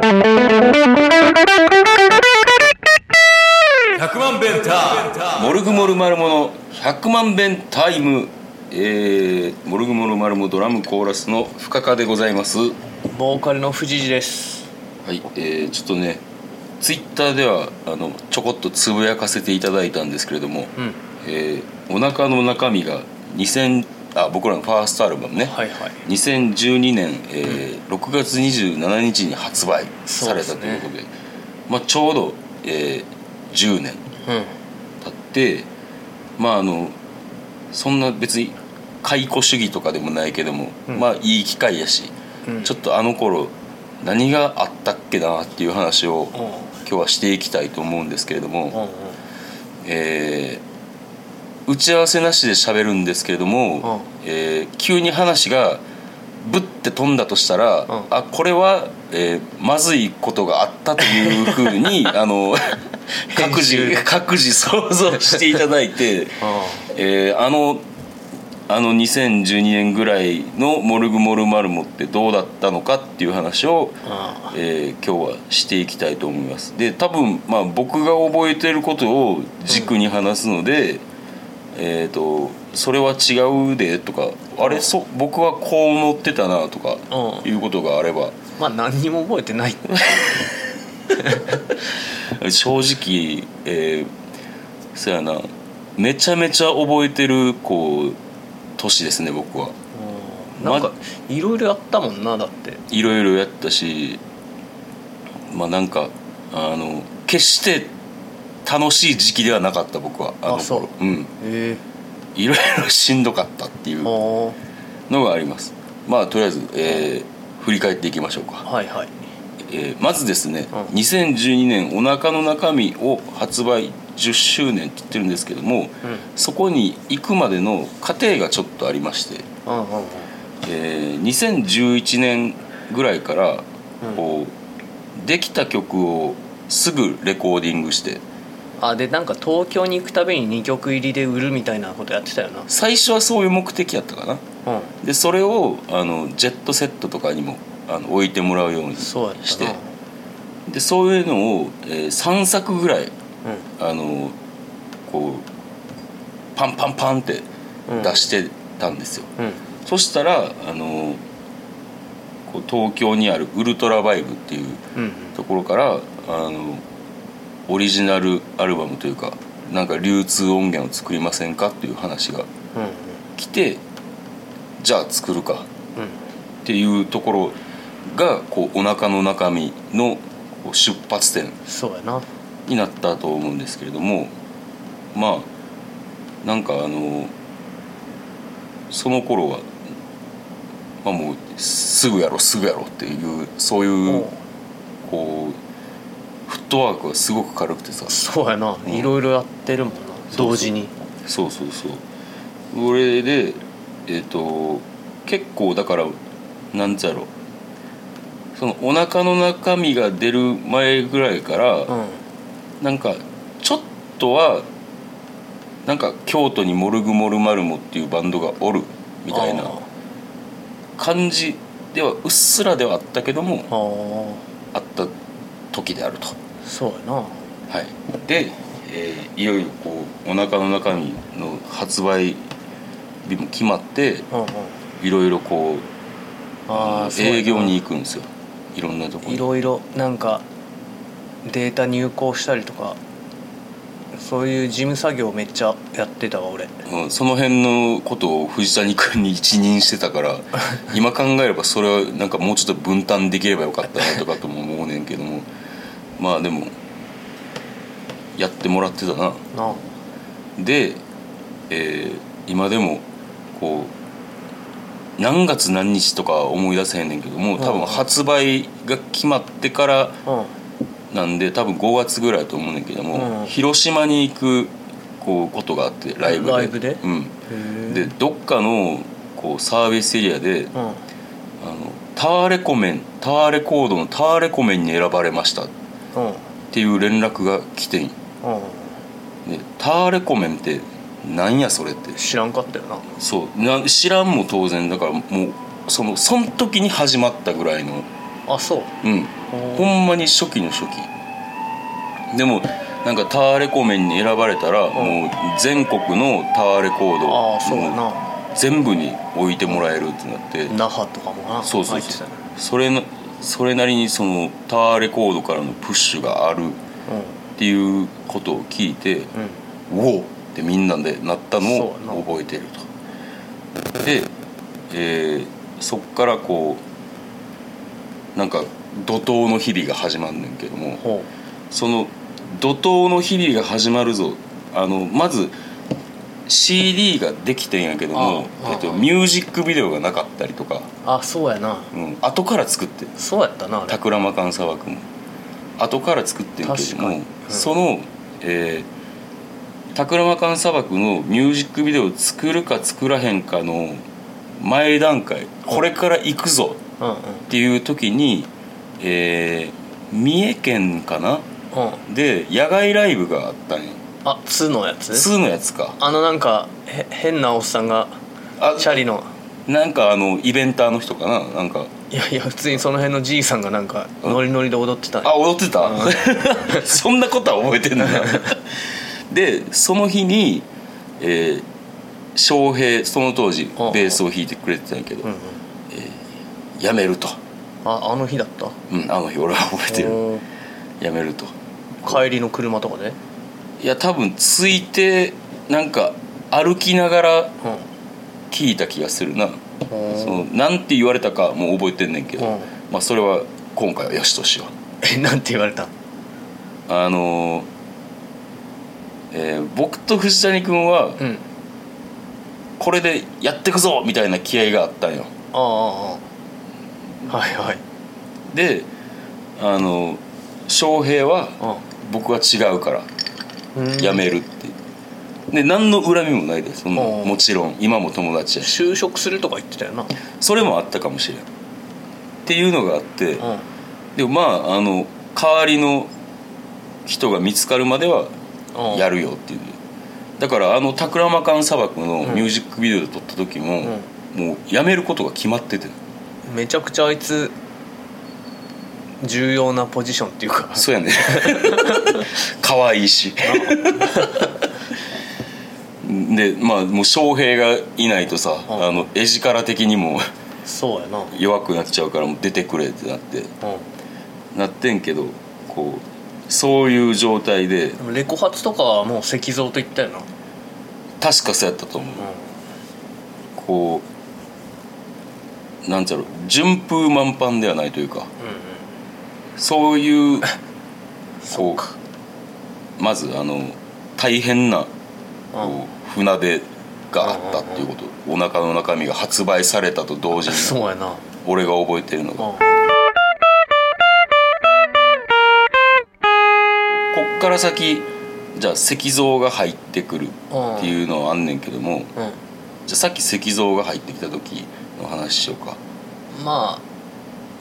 100万弁タモルグモルマルモの100万弁タイム。えー、モルグモルマルモドラムコーラスの深川でございます。はボーカルの藤次です。い、えー、ちょっとねツイッターではあのちょこっとつぶやかせていただいたんですけれども、うん。えーお腹の中身が2000あ僕らのファーストアルバムね、はいはい。2012年、えー6月27日に発売されたということで。まあ、ちょうど、えー10年うん。経ってまああのそんな別に解雇主義とかでもないけども、うん。まあいい機会やし、うん。ちょっとあの頃何があったっけなっていう話をうん。今日はしていきたいと思うんですけれども、うんうん。えー打ち合わせなしで喋るんですけれども、えー急に話がぶって飛んだとしたら、ん。あこれは、えーまずいことがあったというふうに あの各自各自想像していただいて、えーあのあの2012年ぐらいの「モルグモルマルモ」ってどうだったのかっていう話を、あえー今日はしていきたいと思います。で多分、まあ、僕が覚えてることを軸に話すので、えー、とそれは違うでとかあれそ僕はこう思ってたなとかうん。いうことがあれば。まあ何にも覚えてない。正直、えー、そやな。めちゃめちゃ覚えてるこう年ですね僕は。うん。なんかいろいろやったもんなだって。いろいろやったしまあなんかあの決して楽しい時期ではなかった僕はあのあそう。頃。うん。へいろいろしんどかったっていうのがあります。まあとりあえず、えー振り返っていきましょうか、はいはい。えーまずですね、うん。2012年「お腹の中身」を発売10周年って言ってるんですけども、うん。そこに行くまでの過程がちょっとありまして、うんうんうん。えー2011年ぐらいからうん。こうできた曲をすぐレコーディングしてあでなんか東京に行くたびに2曲入りで売るみたいなことやってたよな。最初はそういう目的やったかな。うん。でそれをあのジェットセットとかにもあの置いてもらうようにして。でそういうのを、え3作ぐらいあのこうパンパンパンってうん。出してたんですよ、うんうん。そしたらあのこう東京にあるウルトラバイブっていううん。ところからあのオリジナルアルバムというかなんか流通音源を作りませんかっていう話がうん。来てじゃあ作るかうんっていうところがこうお腹の中身の出発点そうやな。になったと思うんですけれどもまあなんかあのその頃は、まあ、もうすぐやろすぐやろっていうそういうこうフットワークがすごく軽くてさ。そうやな。うん。いろいろやってるもんな。同時に。そうそうそう。それでえっ、と結構だからなんつうやろ。そのお腹の中身が出る前ぐらいから、うん。なんかちょっとはなんか京都にモルグモルマルモっていうバンドがおるみたいなあ感じではうっすらではあったけどもあった時であると。ーそうやな。はい、で、えーいよいよこうお腹の中身の発売日も決まっていろいろこうあ営業に行くんですよ。いろんなとこいろいろなんかデータ入稿したりとかそういう事務作業めっちゃやってたわ俺。うんその辺のことを藤谷君に一任してたから 今考えればそれはなんかもうちょっと分担できればよかったなとかとも思まあでもやってもらってたな。なで、えー今でもこう何月何日とかは思い出せへんねんけども多分うん。発売が決まってからなんで多分5月ぐらいだと思うねんけども、うん。広島に行くこうことがあってライブで。ライブで？うん、でどっかのこうサービスエリアでうん。あのタワーレコメンタワーレコードのタワーレコメンに選ばれましたっうんていう連絡が来てん。うん。でタワーレコメンってなんやそれって。知らんかったよな。そう。な知らんも当然。だからもうそのその時に始まったぐらいの。あそう。うん。ほんまに初期の初期。でもなんかタワーレコメンに選ばれたらもう全国のタワーレコードああそうな。全部に置いてもらえるってなって。那覇とかもな。そうそうそう。それのそれなりにそのタワーレコードからのプッシュがあるっていうことを聞いて、うん。おってみんなでなったのを覚えてると。で、えーそっからこうなんか怒涛の日々が始まんねんけどもほその怒涛の日々が始まるぞ。あのまず CD ができてんやけどもえっと、あミュージックビデオがなかったりとか、うあそうやな。うん、後から作ってん。そうやったなタクラマカン砂漠も。後から作ってんけども、うん。その、えー、タクラマカン砂漠のミュージックビデオを作るか作らへんかの前段階。これから行くぞ。っていう時に、えー三重県かな？うん。で野外ライブがあったんやあ「つ」のやつ2のやつか。あのなんかへ変なおっさんがあチャリの。なんかあのイベンターの人かな？なんか。いやいや普通にその辺のじいさんがなんかうん。ノリノリで踊ってた。あ踊ってた、うん。そんなことは覚えてんだな でその日に、えー翔平その当時うん。ベースを弾いてくれてたんやけど、うんうん。やめると、ああの日だった？うん、あの日。俺は覚えてる。おやめると。ー帰りの車とかで？いや多分ついてなんか歩きながらうん聞いた気がするな。そのなんて言われたかもう覚えてんねんけど、うん。まあそれは今回はよしとしようえなんて言われた？んあのーえー僕と藤谷君はうん。これでやってくぞみたいな気合があったんよ。ああああ。はいはい。であの翔平は僕は違うから。うん辞めるってで何の恨みもないでそんなうん。もちろん今も友達やし。就職するとか言ってたよな。それもあったかもしれん。っていうのがあってうん。でもまああの代わりの人が見つかるまではうん。やるよっていう。だからあのタクラマカン砂漠のミュージックビデオで撮った時も、もう辞めることが決まってて。めちゃくちゃあいつ重要なポジションっていうか。そうやね。可愛いし。でまあもう翔平がいないとさ、うん。あの絵力的にもそうやな。うん弱くなっちゃうからもう出てくれってなって。なってんけどこうそういう状態でレコ発とかはもう石像と言ったよな。確かそうやったと思う。こうなんちゃろう順風満帆ではないというか。うんうんそういうこそうか。うまずあの大変なうん。こう船出があったっていうこと。お腹の中身が発売されたと同時に。そうやな。俺が覚えてるのが。こうん。っから先じゃあ石像が入ってくるうんっていうのはあんねんけども。うん。じゃあさっき石像が入ってきた時の話しようか。まあ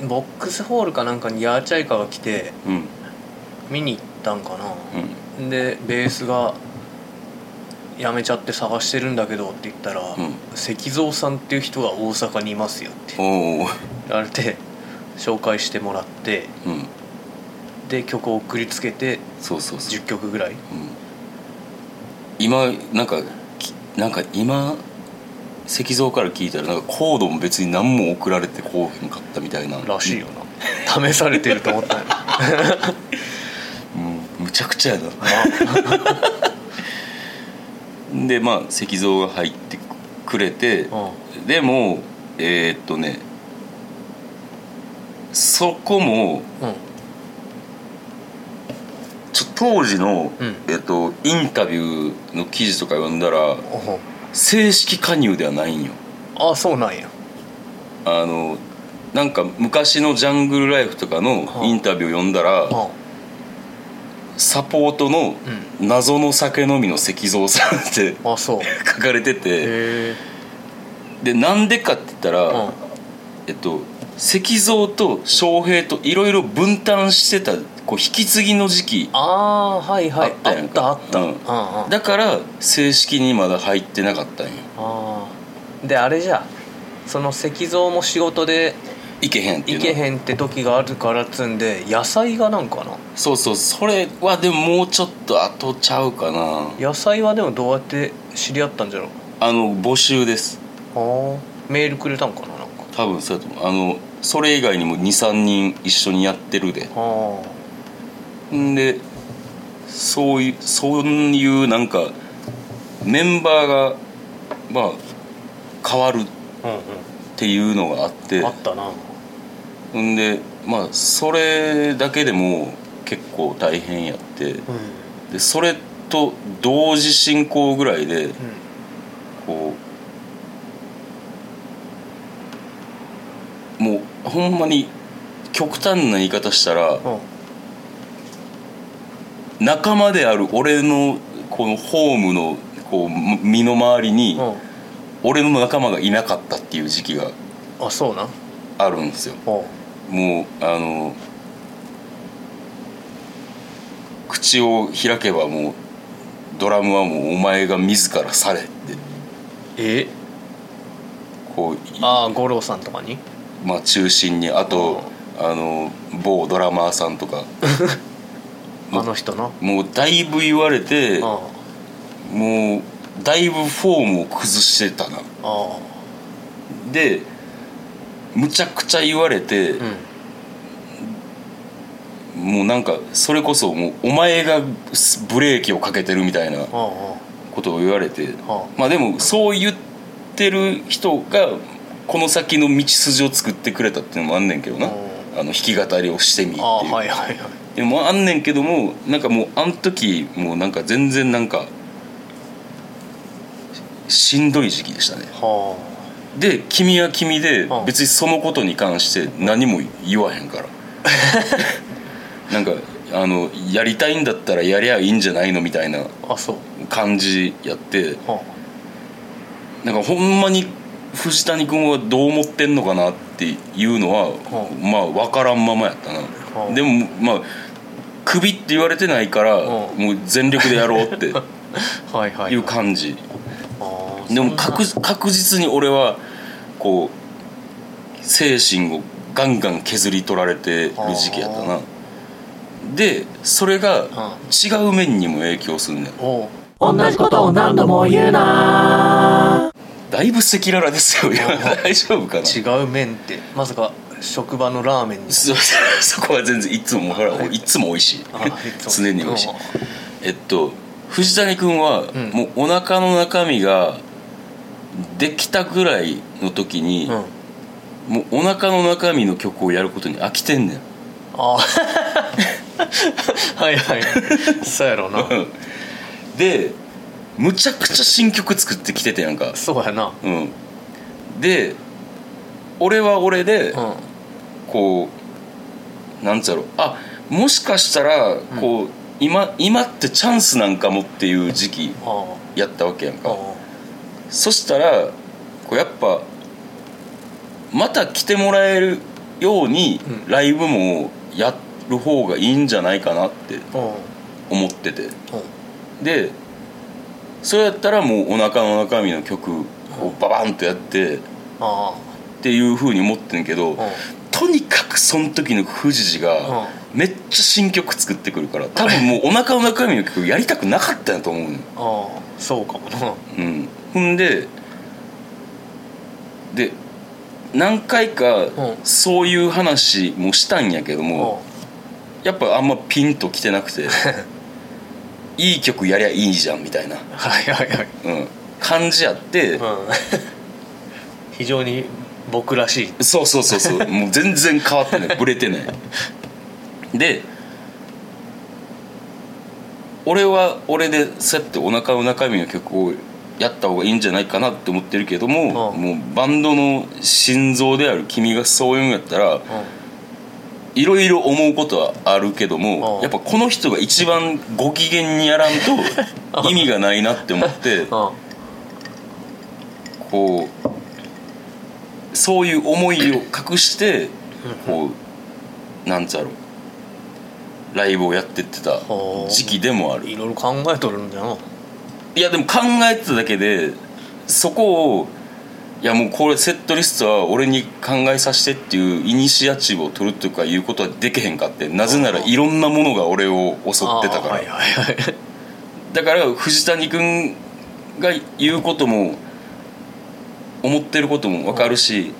ボックスホールかなんかにヤーチャイカが来てうん。見に行ったんかな。うん。でベースが「辞めちゃって探してるんだけど」って言ったら「うん。石像さんっていう人が大阪にいますよ」って。言われて紹介してもらってうん。で曲を送りつけてそうそうそう、10曲ぐらい。うん、今なんかきなんか今石像から聞いたらなんかコードも別に何も送られてこうへんかったみたいな。らしいよな。試されてると思った。よ うんむちゃくちゃやな。でまあ石像が入ってくれてうん。でもえーっとねそこもうん。当時の、うん。えっと、インタビューの記事とか読んだらお正式加入ではないんよ。あそうなんや。あのなんか昔のジャングルライフとかのはあ。インタビュー読んだらあ。サポートのう謎の酒飲みの石像さんってう。へ書かれてて。え。でなんでかって言ったら、うん。えっと石像と翔平といろいろ分担してたこう引き継ぎの時期ああはいはい。ああったやんか。ったあった。うん。だから正式にまだ入ってなかったんよ。ああであれじゃその石像も仕事でいけへんっていうけへんって時があるからっつんで野菜がなんかな。そうそうそれはでももうちょっと後ちゃうかな。野菜はでもどうやって知り合ったんじゃろう。あの募集です。ああメールくれたんかななんか。多分そうやと思う。あのそれ以外にも23人一緒にやってるで。あんでそういうそういうなんかメンバーがまあ変わるっあうんうん。ていうのがあって。あったなんでまあそれだけでも結構大変やってうん。でそれと同時進行ぐらいでうん。こうもうほんまに極端な言い方したらうん。仲間である俺のこのホームのこう身の回りにうん。俺の仲間がいなかったっていう時期があそうなん？あるんですよもうあの口を開けばもうドラムはもうお前が自らされって。え？こうああ五郎さんとかに？まあ、中心にあとあの某ドラマーさんとか。あの人なもうだいぶ言われてあもうだいぶフォームを崩してたな。ああでむちゃくちゃ言われて、あうん。もうなんかそれこそもうお前がブレーキをかけてるみたいなああことを言われてあまあでもそう言ってる人がこの先の道筋を作ってくれたっていうのもあんねんけどな。うんあの弾き語りをしてみっていう。ああはいはいはい。でもあんねんけどもなんかもうあん時もうなんか全然なんかしんどい時期でしたね。はで君は君でうん。別にそのことに関して何も言わへんから。なんかあのやりたいんだったらやりゃいいんじゃないのみたいなああそう。感じやって。はなんかほんまに藤谷君はどう思ってんのかなっていうのは、うまあ分からんままやったな、うん。でもまあクビって言われてないから、うん。もう全力でやろうってあ はいはい。いう感じ、でも確確実に俺はこう精神をガンガン削り取られてる時期やったな。でそれが違う面にも影響するねん。同じことを何度も言うな。だいぶ赤裸々ですよ。大丈夫かな？違う麺ってまさか職場のラーメンに。そ そこは全然いつもほらい。つも美味しい。常に美味しい。えっと藤谷君はうん。もうお腹の中身ができたぐらいの時に、うんもうお腹の中身の曲をやることに飽きてんねん。ああ はいはい。そうやろうな。でむちゃくちゃ新曲作ってきててやんか。そうやな。うん。で俺は俺でうん。こうなんつうやろ。あもしかしたらこう、今今ってチャンスなんかもっていう時期あやったわけやんかそしたらこうやっぱまた来てもらえるようにうん。ライブもやる方がいいんじゃないかなって思ってて。う。んでそうやったらもうお腹の中身の曲をババンとやってっあ。ていう風に思ってんけどとにかくその時の藤次がうめっちゃ新曲作ってくるから多分もうお腹の中身の曲やりたくなかったんやと思うねん ああそうかもな。うん、ほんでで何回かん。そういう話もしたんやけども、やっぱあんまピンときてなくて いい曲やりゃいいじゃんみたいな、はいはいはい。うん、感じやって、うん。非常に僕らしい。そうそうそうそう。もう全然変わってない。ブレてない。で俺は俺でそうやってお腹の中身の曲をやった方がいいんじゃないかなって思ってるけども、うん。もうバンドの心臓である君がそういうんやったらうん。いろいろ思うことはあるけども、うん。やっぱこの人が一番ご機嫌にやらんと 意味がないなって思ってあ こうそういう思いを隠してこうなんつうやろライブをやってってた時期でもある。いろいろ考えとるんだよないやでも考えてただけでそこをいやもうこれセットリストは俺に考えさせてっていうイニシアチブを取るとかいうことはできへんかってなぜならいろんなものが俺を襲ってたから、あーはいはいはい。だから藤谷君が言うことも思ってることも分かるし、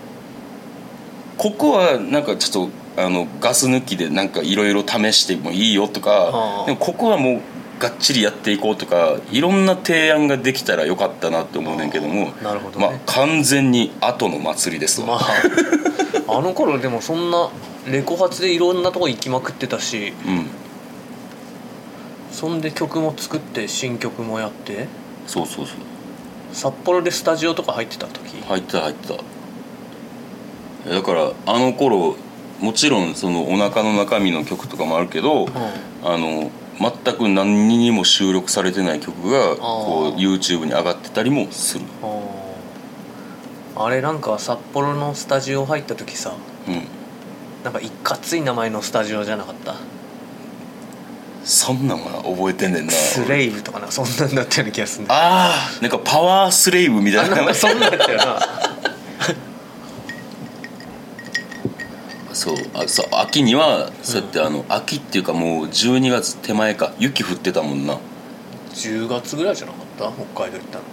ここはなんかちょっとあのガス抜きでなんかいろいろ試してもいいよとかでもここはもうがっちりやっていこうとかいろんな提案ができたらよかったなって思うねんけどもなるほどね。まあ、完全に後の祭りですわ、まあ あの頃でもそんなレコ発でいろんなとこ行きまくってたしうん。そんで曲も作って新曲もやってそうそうそう。札幌でスタジオとか入ってた時？入ってた入ってた。だからあの頃もちろんそのお腹の中身の曲とかもあるけど、うあの全く何にも収録されてない曲がこう YouTube に上がってたりもする。んあれなんか札幌のスタジオ入った時さうん。なんかいかつい名前のスタジオじゃなかった？そんなんは覚えてんねんな。スレイブとかなそんなんだったような気がするんだああなんかパワースレイブみたいな。そんなんだったよなそうあそう秋にはそうやってあの秋っていうかもう12月手前か雪降ってたもんな。10月ぐらいじゃなかった？北海道行ったの。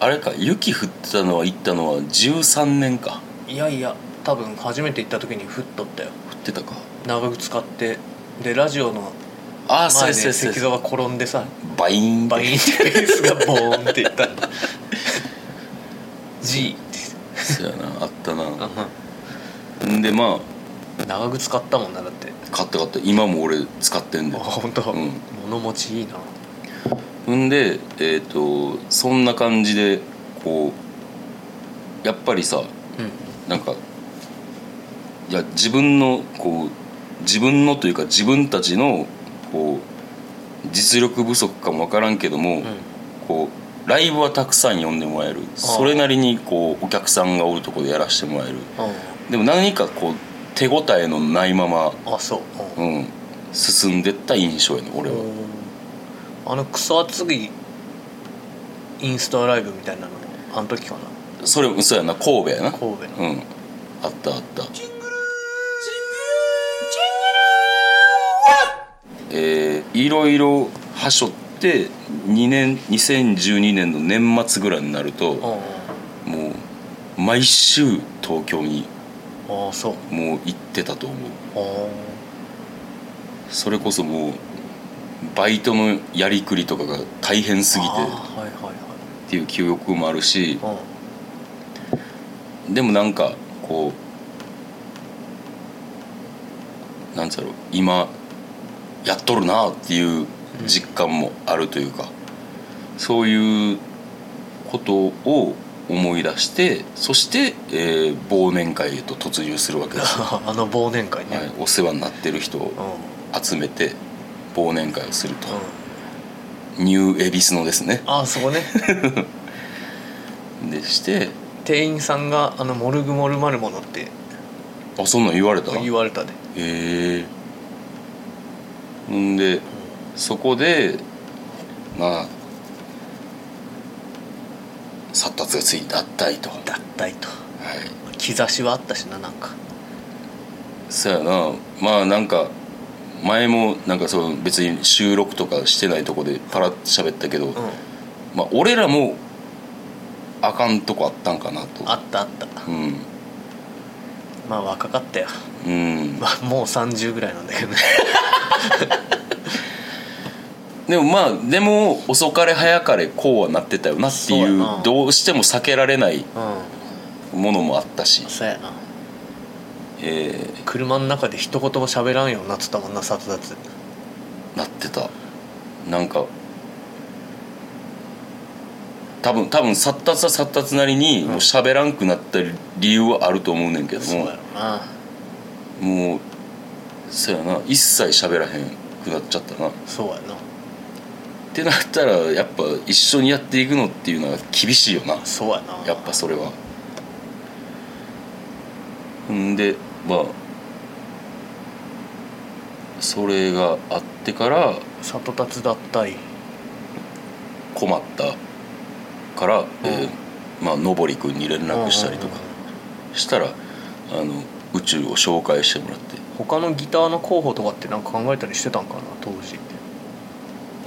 あれか雪降ってたのは行ったのは13年か。いやいや多分初めて行った時に降っとったよ。降ってたか。長靴買ってでラジオのああそう前でそうです石像が転んでさバイーンって。バインってベースがボーンっていったんだ。G って。そうやなあったな。うんでま長靴買ったもんなだって。あ買った買った今も俺使ってんあで本当、うん。物持ちいいな。ほんでえっ、とそんな感じでこうやっぱりさうん。なんかいや自分のこう自分のというか自分たちのこう実力不足かも分からんけども、うん。こうライブはたくさん呼んでもらえる。それなりにこうお客さんがおるところでやらせてもらえるでも何かこう手応えのないまま、うんあそう、うんうん、進んでった印象やね俺は。あのクソ熱いインスタライブみたいなのもあの時かな。それそうやな神戸やな。神戸。のうん。あったあった。えーいろいろはしょって2年2012年の年末ぐらいになるともう毎週東京にうんそう。もう行ってたと思う。あそれこそもうバイトのやりくりとかが大変すぎて。っていう記憶もあるし。はいでもなんかこうなんつうやろ今やっとるなっていう実感もあるというか、そういうことを思い出してそして、えー忘年会へと突入するわけです。よ、あの忘年会ね、はい、お世話になってる人をうん。集めて忘年会をすると、うん。ニュー恵比寿のですね。あそこね。でして店員さんが「あのモルグモルマルモの」ってあそんなん言われた？言われたで。へえんでそこでまあ殺達がついてあったりと。はい。脱退と兆しはあったしななんか。そやな。まあなんか前もなんかそう別に収録とかしてないとこでパラッと喋ったけど、うん。まあ俺らもあかんとこあったんかなと。あったあった。うん。まあ若かったよ。うん。ま あもう30ぐらいなんだけどね でもまあでも遅かれ早かれこうはなってたよなっていうそうやな。どうしても避けられないうん。ものもあったし、そうやな。え車の中で一言も喋らんようになってたもんな殺達ーなってた。なんか多分多分殺達は殺達なりにもう喋らんくなった理由はあると思うねんけども、そうやろな。もうそうやな。一切喋らへんくなっちゃったな。っそうやなてなったらやっぱ一緒にやっていくのっていうのは厳しいよな。そうやな。やっぱそれは。んでまあそれがあってから里達脱退。困ったから、えーまあのぼりくんに連絡したりとか。したらあの宇宙を紹介してもらって。他のギターの候補とかってなんか考えたりしてたんかな当時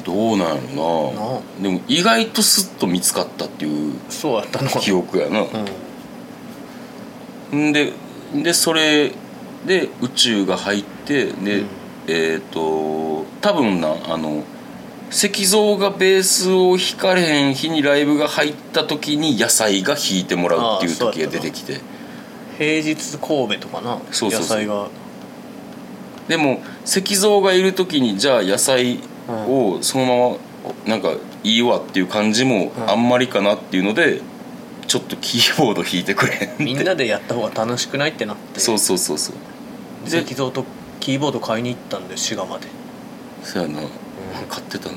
どうなんやろな。あ。なでも意外とスッと見つかったっていうそうやったの。記憶やな、うん。んででそれで宇宙が入ってで、うん。えっ、と多分なあの石像がベースを弾かれへん日にライブが入った時に野菜が弾いてもらうっていう時が出てきて。平日神戸とかな。そうそうそう。野菜が。でも石像がいる時にじゃあ野菜をそのままなんかいいわっていう感じもうん。あんまりかなっていうのでちょっとキーボード弾いてくれみんなでやった方が楽しくないってなって。そうそうそうそう。で石像とキーボード買いに行ったんで滋賀まで。そうやな。買ってたな。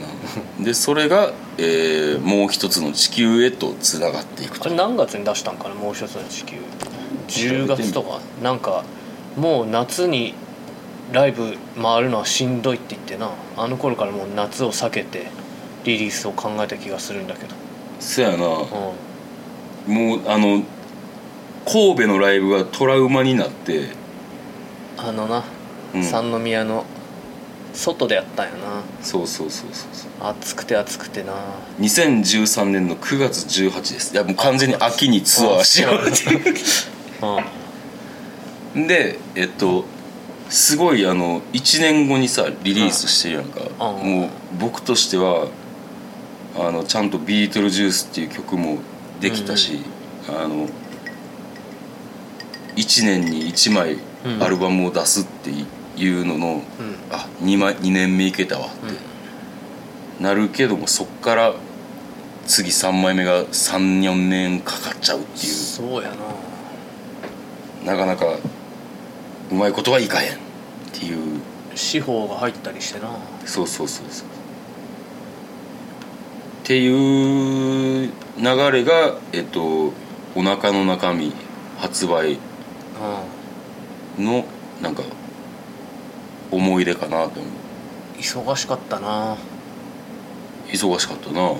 でそれが、えーもう一つの地球へとつながっていくと。あれ何月に出したんかなもう一つの地球。10月とか。なんかもう夏にライブ回るのはしんどいって言ってなあの頃からもう夏を避けてリリースを考えた気がするんだけど。そうやな。うもうあの神戸のライブがトラウマになって。んあのな、うん。三宮の外でやったんやな。そうそうそうそうそう。暑くて暑くてな。2013年の9月18です。いやもう完全に秋にツアーしようっていう。うん。でえっとすごいあの1年後にさリリースしてるやんか、うんもう僕としてはあのちゃんと「ビートルジュース」っていう曲もできたし、あの1年に1枚うん。アルバムを出すっていうのの、うん。あ2枚2年目いけたわって、なるけどもそっから次3枚目が34年かかっちゃうっていう。そうやな。なかなかうまいことはいかへんっていう司法が入ったりしてな。そうそうそうそう。っていう流れがえっと「お腹の中身」発売うのなんか思い出かなと思う。ん忙しかったな。忙しかったな。うん。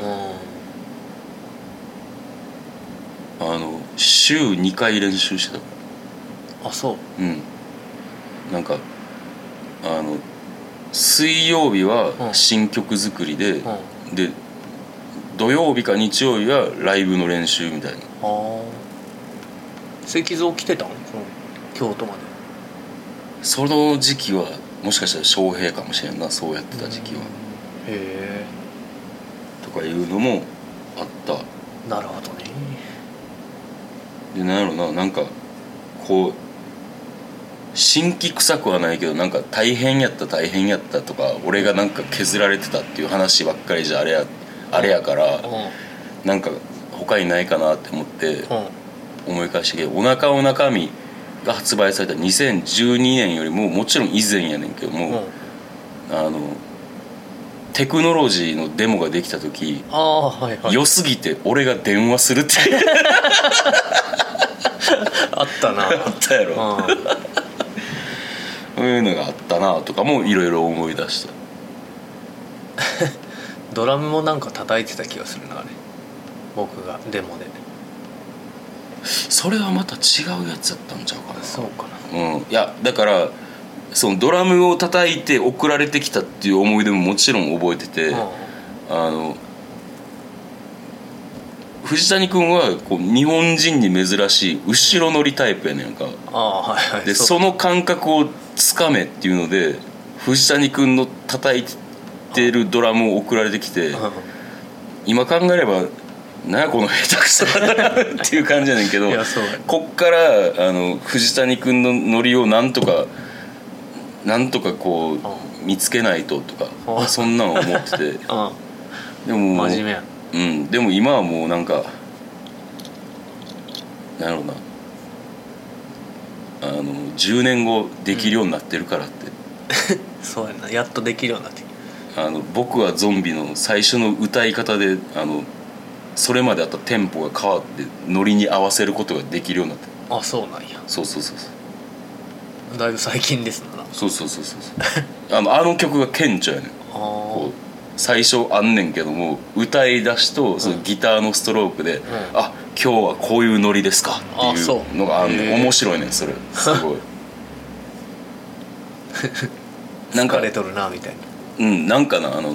あの週2回練習してた。あそう。うんなんかあの水曜日はうん。新曲作りで、うん。で土曜日か日曜日はライブの練習みたいな。ああ石像来てたの京都まで。その時期はもしかしたら翔平かもしれんなそうやってた時期は、へとかいうのもあった。えなるほどね。でなんやろななんかこう新規臭くはないけどなんか大変やった大変やったとか俺がなんか削られてたっていう話ばっかりじゃあれやあれやからうなんか他にないかなって思ってんうん。思い返してけどお腹の中身が発売された2012年よりももちろん以前やねんけども、うん。あのテクノロジーのデモができた時、ああはいはい。良すぎて俺が電話するって あったな。あったやろ。うんそういうのがあったなとかもいろいろ思い出した。ドラムもなんか叩いてた気がするなあれ。僕がデモで。それはまた違うやつやったんちゃうかな。そうかな。うん。いやだからそのドラムを叩いて送られてきたっていう思い出ももちろん覚えてて、うん。あの藤谷君はこう日本人に珍しい後ろ乗りタイプやねんか。ああはいはい。でその感覚をつかめっていうので藤谷君の叩いてるドラムを送られてきてうん。今考えれば何やこの下手くそっていう感じやねんけどこっからあの藤谷君のノリをなんとかなんとかこう見つけないととあかそんなん思ってて。うでもうん。でも今はもうなんかなんやろうなあの10年後できるようになってるからって、そうやな。やっとできるようになってきあの僕はゾンビの最初の歌い方であのそれまであったテンポが変わってノリに合わせることができるようになって。あそうなんや。そうそうそうそう。だいぶ最近ですな。あそうそうそうそうそう。あのあの曲が顕著やねん。こあう最初あんねんけども歌い出しとそのギターのストロークで、ん。あ今日はこういうノリですか？っていううのがあんね面白いねそれ。すごい。なんか疲れとるなみたいな。うんなんかなあの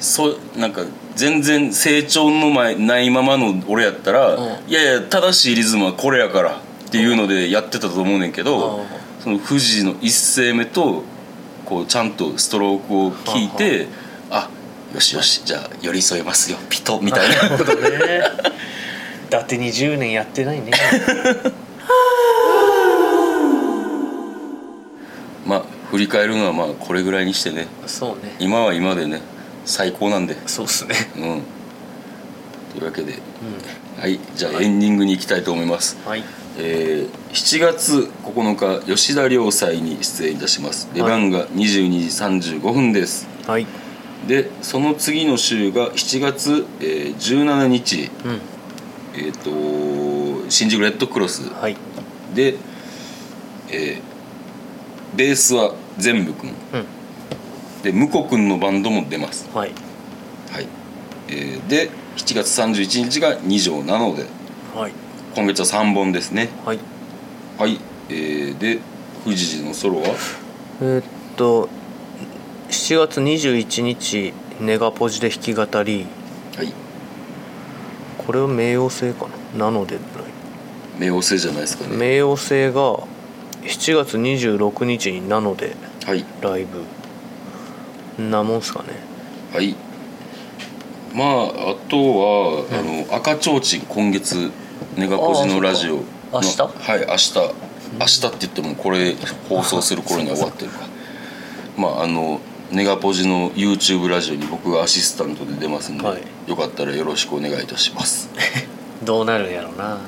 そうなんか全然成長の前ないままの俺やったら、うん。いやいや正しいリズムはこれやからっていうのでやってたと思うねんけど、うん。その富士の一声目とこうちゃんとストロークを聞いて、あよしよしじゃあ寄り添えますよピトみたいななるほどね 伊達に10年やってないね。まあ振り返るのはまあこれぐらいにしてね。そうね。今は今でね最高なんで。そうっすね。うん。というわけで。うはいじゃあエンディングに行きたいと思います、んはい。えー7月9日吉田良祭に出演いたします。出番が22時35分です、はい。でその次の週が7月、えー17日、うんえー、と新宿レッドクロスはい。で、えーベースは全部くんうん。で向こくんのバンドも出ます。はい。はい、えーで7月31日が2条なのではい。今月は3本ですね。はい。はい、えーで富士寺のソロは？えーっと7月21日ネガポジで弾き語り。はいこれは冥王星かな？なので冥王星じゃないですかね。冥王星が7月26日になのではい。ライブ。んなもんすかね。はい。まああとは、あの赤ちょうちん今月ネガポジのラジオのあそっはい明日。明日って言ってもこれ放送する頃には終わってるか。まああのネガポジの YouTube ラジオに僕がアシスタントで出ますんで、はい。よかったらよろしくお願いいたします。どうなるんやろうな。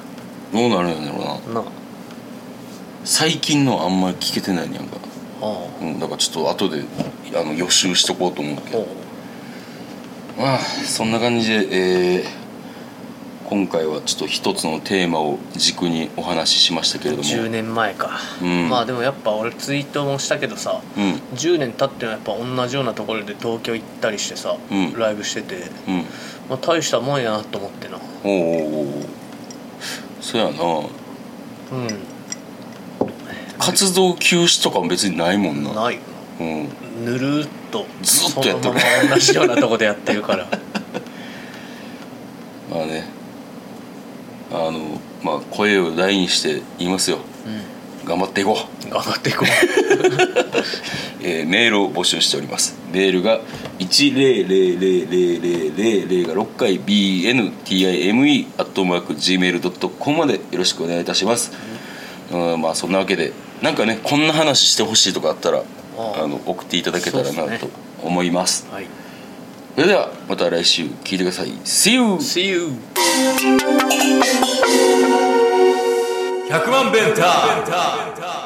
どうなるんやろうな。な。最近のあんまり聞けてないねやんか、あうん、だからちょっと後であの予習しとこうと思うけど。まあそんな感じで、えー今回はちょっと一つのテーマを軸にお話ししましたけれども。10年前か、うん。まあでもやっぱ俺ツイートもしたけどさうん。10年経ってもやっぱ同じようなところで東京行ったりしてさ、うん。ライブしてて、うん。まあ、大したもんやなと思ってな。おうおそやな。う活動休止とかも別にないもんな。んない。ようん。なぬるーっとずっとやってる。そのまま同じようなとこでやってるから まあねあのまあ声を大にして言いますよ。う頑張っていこう、ん頑張っていこう。えーメールを募集しております。メールが1000000が6回 bntime アットマーク gmail.com までよろしくお願いいたします、うん、まあそんなわけでなんかねこんな話してほしいとかあったらあの送っていただけたらなと思います。はい。それではまた来週聞いてください。See you! See you! 100万ベンター。